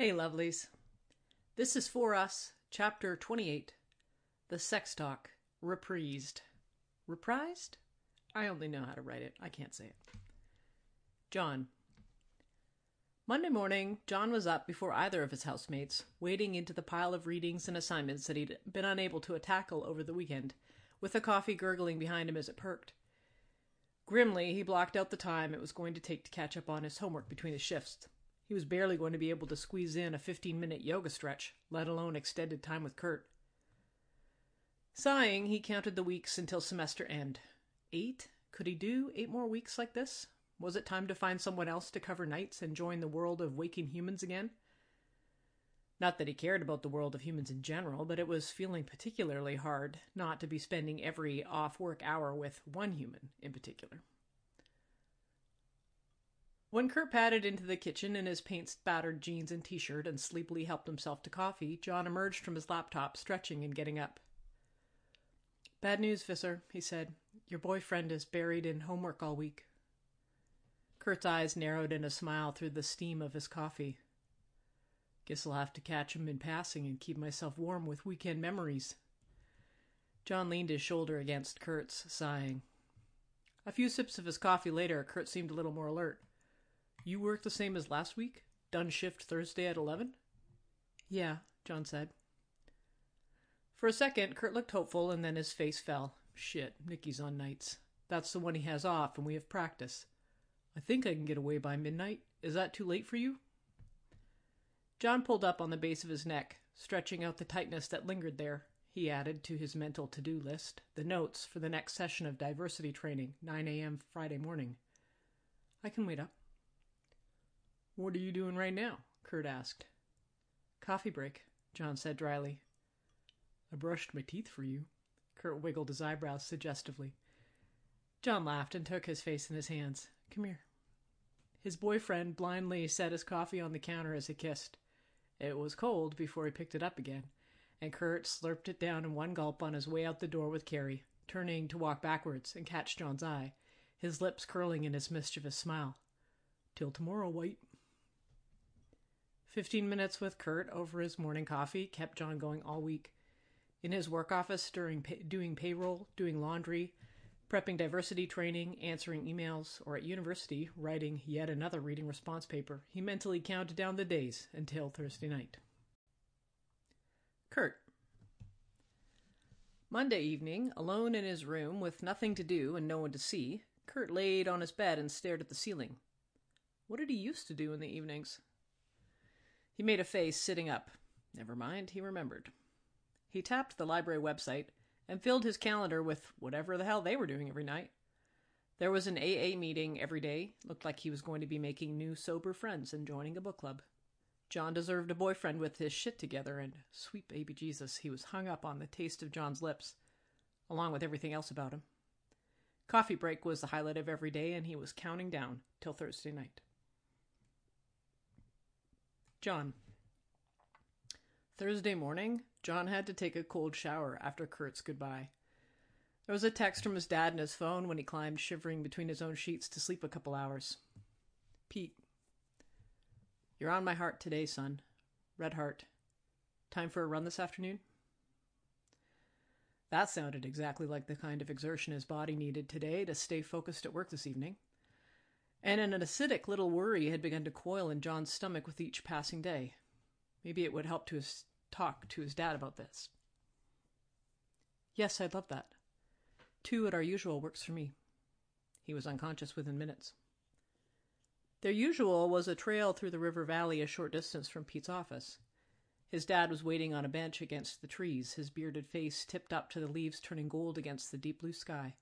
Hey, lovelies. This is For Us, Chapter 28 The Sex Talk, reprised. Reprised? I only know how to write it. I can't say it. John. Monday morning, John was up before either of his housemates, wading into the pile of readings and assignments that he'd been unable to tackle over the weekend, with the coffee gurgling behind him as it perked. Grimly, he blocked out the time it was going to take to catch up on his homework between his shifts. He was barely going to be able to squeeze in a 15 minute yoga stretch, let alone extended time with Kurt. Sighing, he counted the weeks until semester end. Eight? Could he do eight more weeks like this? Was it time to find someone else to cover nights and join the world of waking humans again? Not that he cared about the world of humans in general, but it was feeling particularly hard not to be spending every off work hour with one human in particular. When Kurt padded into the kitchen in his paint spattered jeans and t shirt and sleepily helped himself to coffee, John emerged from his laptop, stretching and getting up. Bad news, Visser, he said. Your boyfriend is buried in homework all week. Kurt's eyes narrowed in a smile through the steam of his coffee. Guess I'll have to catch him in passing and keep myself warm with weekend memories. John leaned his shoulder against Kurt's, sighing. A few sips of his coffee later, Kurt seemed a little more alert. You work the same as last week? Done shift Thursday at 11? Yeah, John said. For a second, Kurt looked hopeful, and then his face fell. Shit, Nicky's on nights. That's the one he has off, and we have practice. I think I can get away by midnight. Is that too late for you? John pulled up on the base of his neck, stretching out the tightness that lingered there. He added to his mental to do list the notes for the next session of diversity training, 9 a.m. Friday morning. I can wait up. What are you doing right now? Kurt asked. Coffee break, John said dryly. I brushed my teeth for you. Kurt wiggled his eyebrows suggestively. John laughed and took his face in his hands. Come here. His boyfriend blindly set his coffee on the counter as he kissed. It was cold before he picked it up again, and Kurt slurped it down in one gulp on his way out the door with Carrie, turning to walk backwards and catch John's eye, his lips curling in his mischievous smile. Till tomorrow, White. Fifteen minutes with Kurt over his morning coffee kept John going all week. In his work office, during pay- doing payroll, doing laundry, prepping diversity training, answering emails, or at university, writing yet another reading response paper, he mentally counted down the days until Thursday night. Kurt. Monday evening, alone in his room with nothing to do and no one to see, Kurt laid on his bed and stared at the ceiling. What did he used to do in the evenings? He made a face sitting up. Never mind, he remembered. He tapped the library website and filled his calendar with whatever the hell they were doing every night. There was an AA meeting every day. Looked like he was going to be making new sober friends and joining a book club. John deserved a boyfriend with his shit together, and sweet baby Jesus, he was hung up on the taste of John's lips, along with everything else about him. Coffee break was the highlight of every day, and he was counting down till Thursday night. John. Thursday morning, John had to take a cold shower after Kurt's goodbye. There was a text from his dad in his phone when he climbed shivering between his own sheets to sleep a couple hours. Pete. You're on my heart today, son. Red heart. Time for a run this afternoon? That sounded exactly like the kind of exertion his body needed today to stay focused at work this evening and an acidic little worry had begun to coil in John's stomach with each passing day. Maybe it would help to his, talk to his dad about this. Yes, I'd love that. Two at our usual works for me. He was unconscious within minutes. Their usual was a trail through the river valley a short distance from Pete's office. His dad was waiting on a bench against the trees, his bearded face tipped up to the leaves turning gold against the deep blue sky.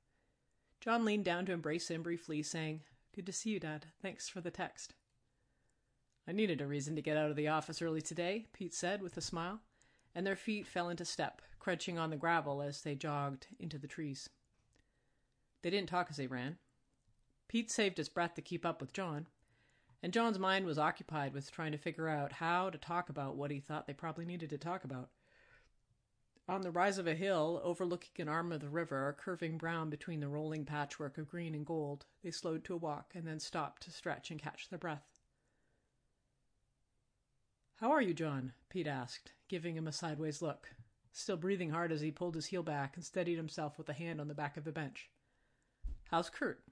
John leaned down to embrace him briefly, saying, Good to see you, Dad. Thanks for the text. I needed a reason to get out of the office early today, Pete said with a smile, and their feet fell into step, crunching on the gravel as they jogged into the trees. They didn't talk as they ran. Pete saved his breath to keep up with John, and John's mind was occupied with trying to figure out how to talk about what he thought they probably needed to talk about. On the rise of a hill, overlooking an arm of the river, curving brown between the rolling patchwork of green and gold, they slowed to a walk and then stopped to stretch and catch their breath. How are you, John? Pete asked, giving him a sideways look, still breathing hard as he pulled his heel back and steadied himself with a hand on the back of the bench. How's Kurt?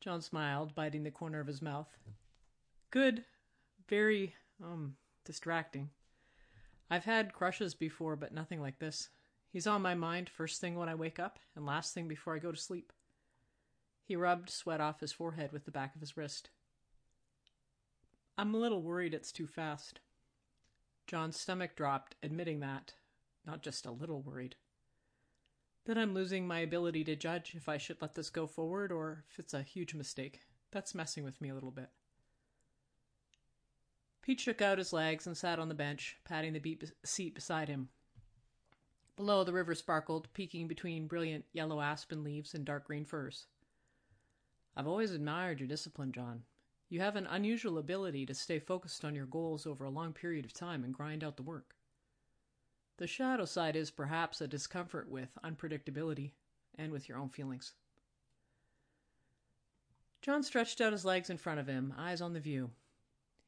John smiled, biting the corner of his mouth. Good. Very, um, distracting. I've had crushes before, but nothing like this. He's on my mind first thing when I wake up and last thing before I go to sleep. He rubbed sweat off his forehead with the back of his wrist. I'm a little worried it's too fast. John's stomach dropped, admitting that, not just a little worried. Then I'm losing my ability to judge if I should let this go forward or if it's a huge mistake. That's messing with me a little bit. Pete shook out his legs and sat on the bench, patting the seat beside him. Below, the river sparkled, peeking between brilliant yellow aspen leaves and dark green firs. I've always admired your discipline, John. You have an unusual ability to stay focused on your goals over a long period of time and grind out the work. The shadow side is perhaps a discomfort with unpredictability and with your own feelings. John stretched out his legs in front of him, eyes on the view.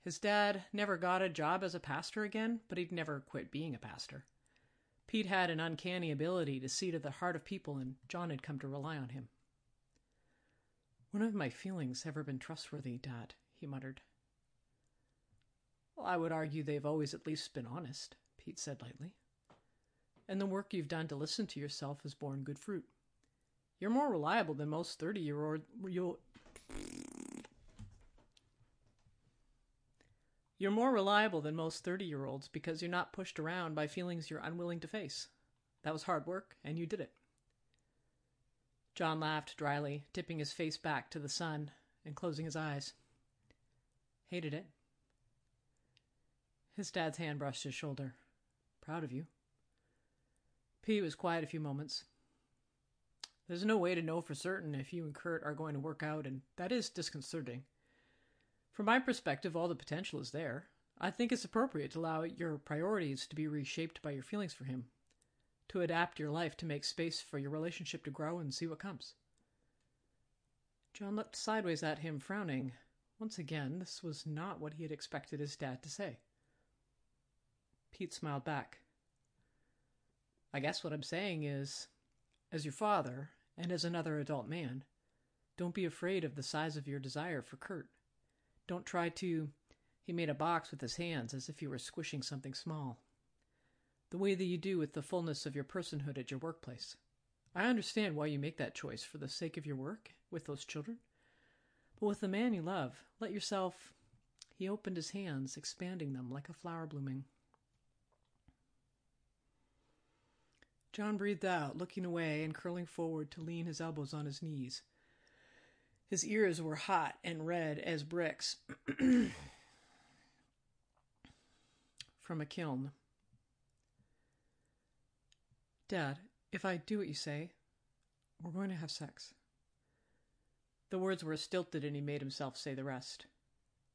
His dad never got a job as a pastor again, but he'd never quit being a pastor. Pete had an uncanny ability to see to the heart of people, and John had come to rely on him. When have my feelings ever been trustworthy, Dad? he muttered. Well, I would argue they've always at least been honest, Pete said lightly. And the work you've done to listen to yourself has borne good fruit. You're more reliable than most 30 year old. You're more reliable than most 30 year olds because you're not pushed around by feelings you're unwilling to face. That was hard work, and you did it. John laughed dryly, tipping his face back to the sun and closing his eyes. Hated it. His dad's hand brushed his shoulder. Proud of you. Pete was quiet a few moments. There's no way to know for certain if you and Kurt are going to work out, and that is disconcerting. From my perspective, all the potential is there. I think it's appropriate to allow your priorities to be reshaped by your feelings for him, to adapt your life to make space for your relationship to grow and see what comes. John looked sideways at him, frowning. Once again, this was not what he had expected his dad to say. Pete smiled back. I guess what I'm saying is, as your father, and as another adult man, don't be afraid of the size of your desire for Kurt. Don't try to. He made a box with his hands as if he were squishing something small. The way that you do with the fullness of your personhood at your workplace. I understand why you make that choice for the sake of your work with those children. But with the man you love, let yourself. He opened his hands, expanding them like a flower blooming. John breathed out, looking away and curling forward to lean his elbows on his knees. His ears were hot and red as bricks from a kiln. Dad, if I do what you say, we're going to have sex. The words were stilted and he made himself say the rest.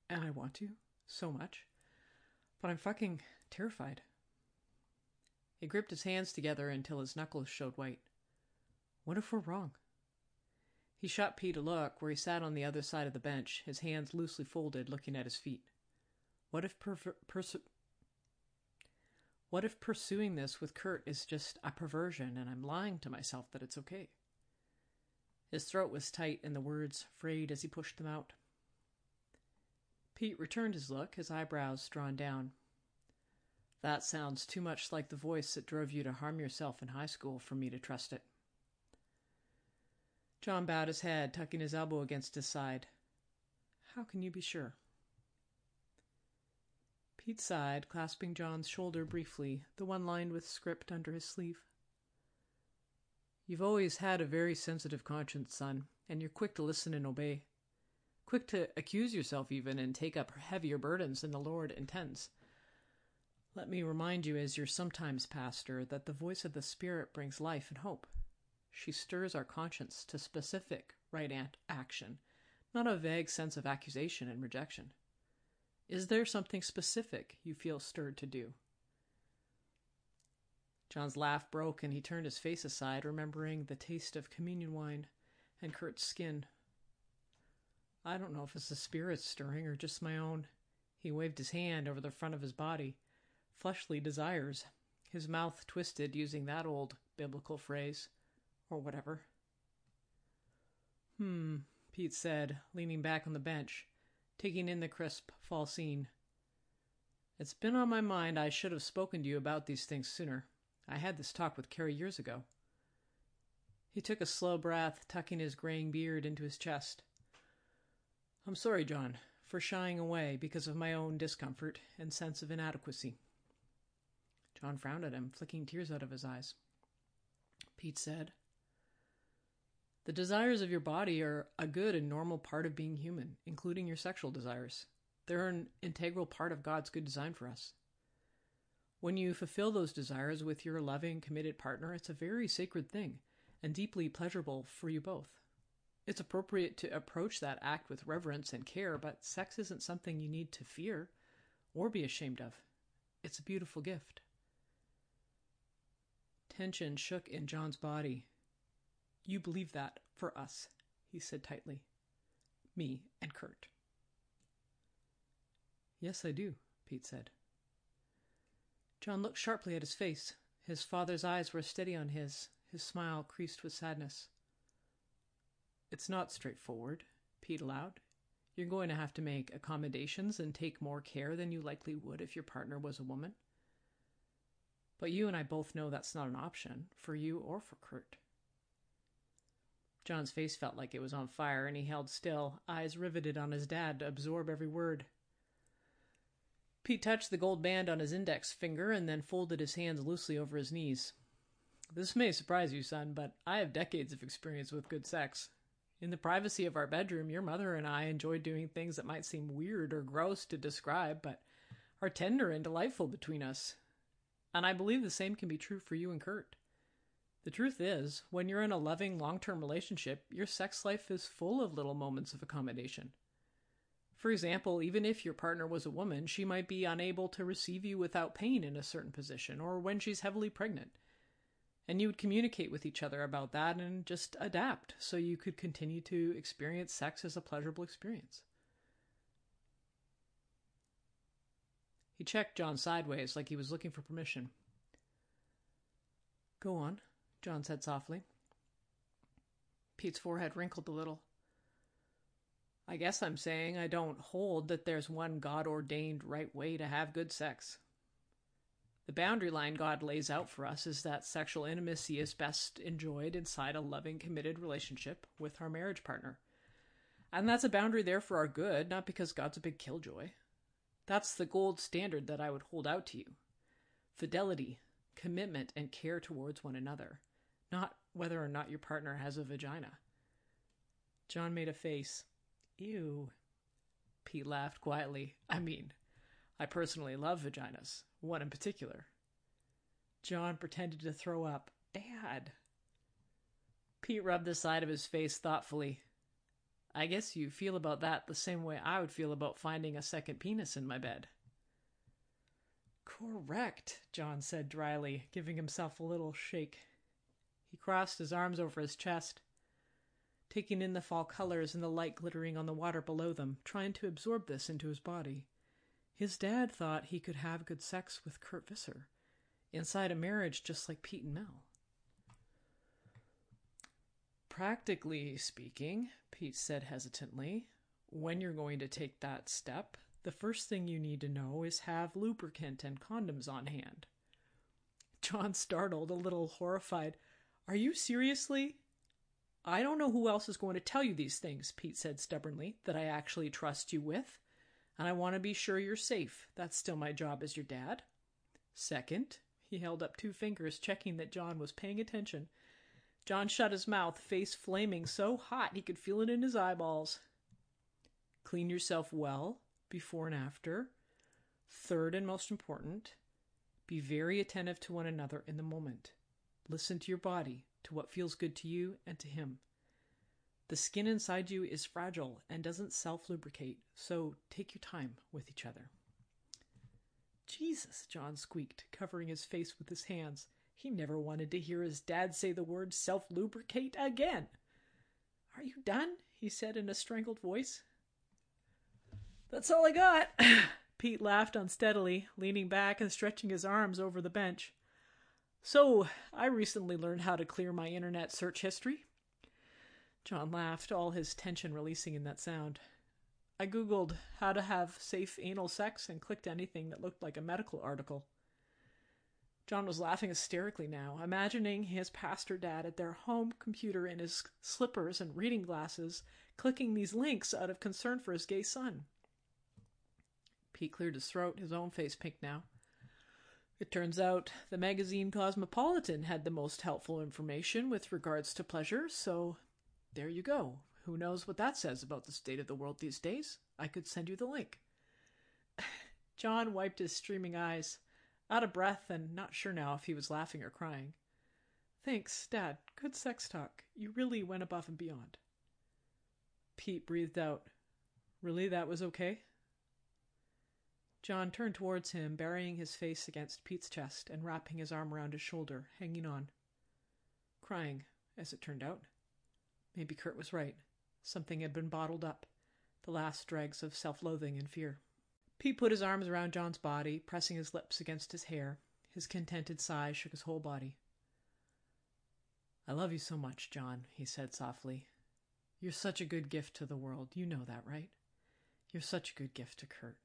And I want to, so much. But I'm fucking terrified. He gripped his hands together until his knuckles showed white. What if we're wrong? He shot Pete a look where he sat on the other side of the bench, his hands loosely folded, looking at his feet. What if perver- persu- What if pursuing this with Kurt is just a perversion and I'm lying to myself that it's okay? His throat was tight and the words frayed as he pushed them out. Pete returned his look, his eyebrows drawn down. That sounds too much like the voice that drove you to harm yourself in high school for me to trust it. John bowed his head, tucking his elbow against his side. How can you be sure? Pete sighed, clasping John's shoulder briefly, the one lined with script under his sleeve. You've always had a very sensitive conscience, son, and you're quick to listen and obey. Quick to accuse yourself, even, and take up heavier burdens than the Lord intends. Let me remind you, as your sometimes pastor, that the voice of the Spirit brings life and hope. She stirs our conscience to specific right action, not a vague sense of accusation and rejection. Is there something specific you feel stirred to do? John's laugh broke and he turned his face aside, remembering the taste of communion wine and Kurt's skin. I don't know if it's the spirit stirring or just my own. He waved his hand over the front of his body. Fleshly desires. His mouth twisted using that old biblical phrase. Or whatever. Hmm, Pete said, leaning back on the bench, taking in the crisp fall scene. It's been on my mind I should have spoken to you about these things sooner. I had this talk with Carrie years ago. He took a slow breath, tucking his graying beard into his chest. I'm sorry, John, for shying away because of my own discomfort and sense of inadequacy. John frowned at him, flicking tears out of his eyes. Pete said, The desires of your body are a good and normal part of being human, including your sexual desires. They're an integral part of God's good design for us. When you fulfill those desires with your loving, committed partner, it's a very sacred thing and deeply pleasurable for you both. It's appropriate to approach that act with reverence and care, but sex isn't something you need to fear or be ashamed of. It's a beautiful gift. Tension shook in John's body. You believe that for us, he said tightly. Me and Kurt. Yes, I do, Pete said. John looked sharply at his face. His father's eyes were steady on his, his smile creased with sadness. It's not straightforward, Pete allowed. You're going to have to make accommodations and take more care than you likely would if your partner was a woman. But you and I both know that's not an option, for you or for Kurt. John's face felt like it was on fire, and he held still, eyes riveted on his dad to absorb every word. Pete touched the gold band on his index finger and then folded his hands loosely over his knees. This may surprise you, son, but I have decades of experience with good sex. In the privacy of our bedroom, your mother and I enjoy doing things that might seem weird or gross to describe, but are tender and delightful between us. And I believe the same can be true for you and Kurt. The truth is, when you're in a loving, long term relationship, your sex life is full of little moments of accommodation. For example, even if your partner was a woman, she might be unable to receive you without pain in a certain position, or when she's heavily pregnant. And you would communicate with each other about that and just adapt so you could continue to experience sex as a pleasurable experience. He checked John sideways like he was looking for permission. Go on, John said softly. Pete's forehead wrinkled a little. I guess I'm saying I don't hold that there's one God ordained right way to have good sex. The boundary line God lays out for us is that sexual intimacy is best enjoyed inside a loving, committed relationship with our marriage partner. And that's a boundary there for our good, not because God's a big killjoy. That's the gold standard that I would hold out to you fidelity, commitment, and care towards one another, not whether or not your partner has a vagina. John made a face. Ew. Pete laughed quietly. I mean, I personally love vaginas, one in particular. John pretended to throw up. Dad. Pete rubbed the side of his face thoughtfully. I guess you feel about that the same way I would feel about finding a second penis in my bed. Correct, John said dryly, giving himself a little shake. He crossed his arms over his chest taking in the fall colors and the light glittering on the water below them, trying to absorb this into his body. His dad thought he could have good sex with Kurt Visser, inside a marriage just like Pete and Mel. Practically speaking, Pete said hesitantly, when you're going to take that step, the first thing you need to know is have lubricant and condoms on hand. John startled, a little horrified. Are you seriously? I don't know who else is going to tell you these things, Pete said stubbornly, that I actually trust you with. And I want to be sure you're safe. That's still my job as your dad. Second, he held up two fingers, checking that John was paying attention. John shut his mouth, face flaming so hot he could feel it in his eyeballs. Clean yourself well, before and after. Third and most important, be very attentive to one another in the moment. Listen to your body to what feels good to you and to him. The skin inside you is fragile and doesn't self lubricate, so take your time with each other. Jesus, John squeaked, covering his face with his hands. He never wanted to hear his dad say the word self lubricate again. Are you done? he said in a strangled voice. That's all I got. Pete laughed unsteadily, leaning back and stretching his arms over the bench. So, I recently learned how to clear my internet search history. John laughed, all his tension releasing in that sound. I googled how to have safe anal sex and clicked anything that looked like a medical article. John was laughing hysterically now, imagining his pastor dad at their home computer in his slippers and reading glasses, clicking these links out of concern for his gay son. Pete cleared his throat, his own face pink now. It turns out the magazine Cosmopolitan had the most helpful information with regards to pleasure, so there you go. Who knows what that says about the state of the world these days? I could send you the link. John wiped his streaming eyes out of breath and not sure now if he was laughing or crying. Thanks, Dad. Good sex talk. You really went above and beyond. Pete breathed out. Really, that was okay? John turned towards him, burying his face against Pete's chest and wrapping his arm around his shoulder, hanging on. Crying, as it turned out. Maybe Kurt was right. Something had been bottled up, the last dregs of self loathing and fear. Pete put his arms around John's body, pressing his lips against his hair. His contented sigh shook his whole body. I love you so much, John, he said softly. You're such a good gift to the world. You know that, right? You're such a good gift to Kurt.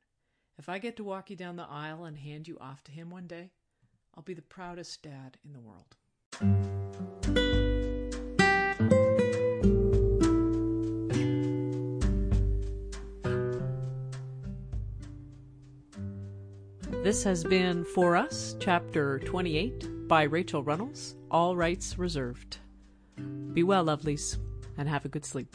If I get to walk you down the aisle and hand you off to him one day, I'll be the proudest dad in the world. This has been For Us, Chapter 28 by Rachel Runnels, all rights reserved. Be well, lovelies, and have a good sleep.